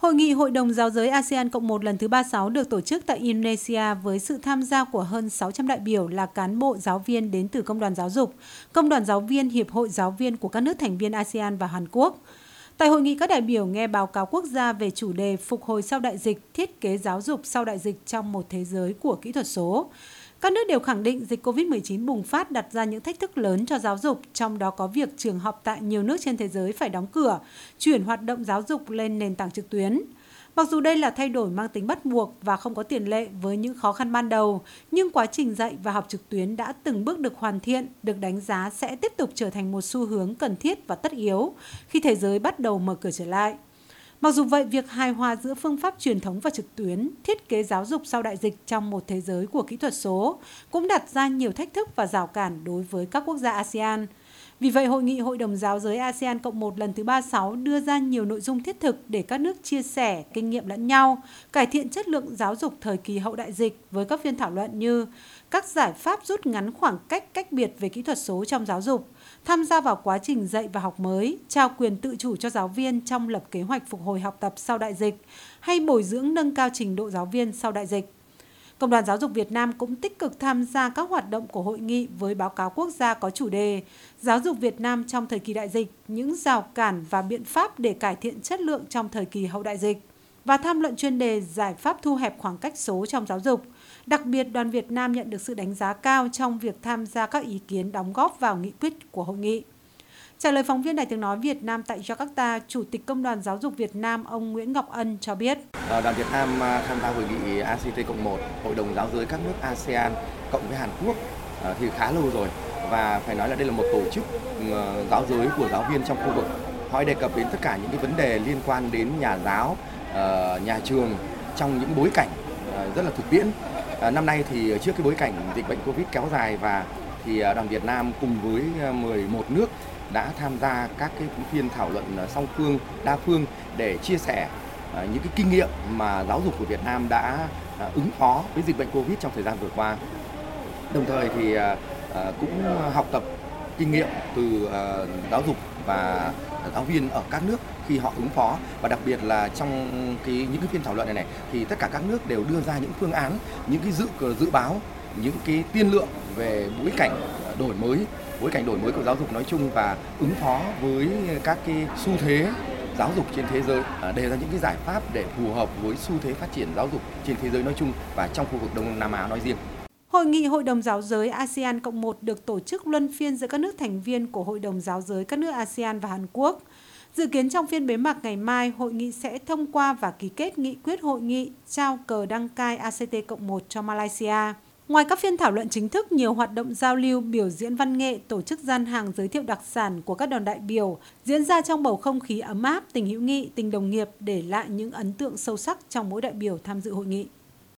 Hội nghị Hội đồng Giáo giới ASEAN Cộng 1 lần thứ 36 được tổ chức tại Indonesia với sự tham gia của hơn 600 đại biểu là cán bộ giáo viên đến từ Công đoàn Giáo dục, Công đoàn Giáo viên Hiệp hội Giáo viên của các nước thành viên ASEAN và Hàn Quốc. Tại hội nghị, các đại biểu nghe báo cáo quốc gia về chủ đề phục hồi sau đại dịch, thiết kế giáo dục sau đại dịch trong một thế giới của kỹ thuật số. Các nước đều khẳng định dịch COVID-19 bùng phát đặt ra những thách thức lớn cho giáo dục, trong đó có việc trường học tại nhiều nước trên thế giới phải đóng cửa, chuyển hoạt động giáo dục lên nền tảng trực tuyến. Mặc dù đây là thay đổi mang tính bắt buộc và không có tiền lệ với những khó khăn ban đầu, nhưng quá trình dạy và học trực tuyến đã từng bước được hoàn thiện, được đánh giá sẽ tiếp tục trở thành một xu hướng cần thiết và tất yếu khi thế giới bắt đầu mở cửa trở lại. Mặc dù vậy, việc hài hòa giữa phương pháp truyền thống và trực tuyến, thiết kế giáo dục sau đại dịch trong một thế giới của kỹ thuật số cũng đặt ra nhiều thách thức và rào cản đối với các quốc gia ASEAN. Vì vậy, Hội nghị Hội đồng Giáo giới ASEAN Cộng 1 lần thứ 36 đưa ra nhiều nội dung thiết thực để các nước chia sẻ kinh nghiệm lẫn nhau, cải thiện chất lượng giáo dục thời kỳ hậu đại dịch với các phiên thảo luận như các giải pháp rút ngắn khoảng cách cách biệt về kỹ thuật số trong giáo dục, tham gia vào quá trình dạy và học mới, trao quyền tự chủ cho giáo viên trong lập kế hoạch phục hồi học tập sau đại dịch hay bồi dưỡng nâng cao trình độ giáo viên sau đại dịch. Công đoàn Giáo dục Việt Nam cũng tích cực tham gia các hoạt động của hội nghị với báo cáo quốc gia có chủ đề Giáo dục Việt Nam trong thời kỳ đại dịch, những rào cản và biện pháp để cải thiện chất lượng trong thời kỳ hậu đại dịch và tham luận chuyên đề giải pháp thu hẹp khoảng cách số trong giáo dục. Đặc biệt, đoàn Việt Nam nhận được sự đánh giá cao trong việc tham gia các ý kiến đóng góp vào nghị quyết của hội nghị. Trả lời phóng viên Đài tiếng nói Việt Nam tại Jakarta, Chủ tịch Công đoàn Giáo dục Việt Nam ông Nguyễn Ngọc Ân cho biết. Ờ, đoàn Việt Nam à, tham gia hội nghị ACT Cộng 1, Hội đồng Giáo giới các nước ASEAN cộng với Hàn Quốc ờ, thì khá lâu rồi và phải nói là đây là một tổ chức ừ, ờ, giáo giới của giáo viên trong khu vực. Họ đề cập đến tất cả những cái vấn đề liên quan đến nhà giáo, nhà trường trong những bối cảnh rất là thực tiễn. Năm nay thì trước cái bối cảnh dịch bệnh Covid kéo dài và thì đoàn Việt Nam cùng với 11 nước đã tham gia các cái phiên thảo luận ờ, song phương, đa phương để chia sẻ ờ, những cái kinh nghiệm mà giáo dục của Việt Nam đã ờ, ứng phó với dịch bệnh Covid trong thời gian vừa qua. Đồng thời thì cũng học tập kinh nghiệm từ giáo dục và giáo viên ở các nước khi họ ứng phó và đặc biệt là trong cái những cái phiên thảo luận này này thì tất cả các nước đều đưa ra những phương án, những cái dự dự báo, những cái tiên lượng về bối cảnh đổi mới bối cảnh đổi mới của giáo dục nói chung và ứng phó với các cái xu thế giáo dục trên thế giới à, đề ra những cái giải pháp để phù hợp với xu thế phát triển giáo dục trên thế giới nói chung và trong khu vực Đông Nam Á nói riêng. Hội nghị Hội đồng Giáo giới ASEAN Cộng 1 được tổ chức luân phiên giữa các nước thành viên của Hội đồng Giáo giới các nước ASEAN và Hàn Quốc. Dự kiến trong phiên bế mạc ngày mai, hội nghị sẽ thông qua và ký kết nghị quyết hội nghị trao cờ đăng cai ACT Cộng 1 cho Malaysia. Ngoài các phiên thảo luận chính thức, nhiều hoạt động giao lưu, biểu diễn văn nghệ, tổ chức gian hàng giới thiệu đặc sản của các đoàn đại biểu diễn ra trong bầu không khí ấm áp, tình hữu nghị, tình đồng nghiệp để lại những ấn tượng sâu sắc trong mỗi đại biểu tham dự hội nghị.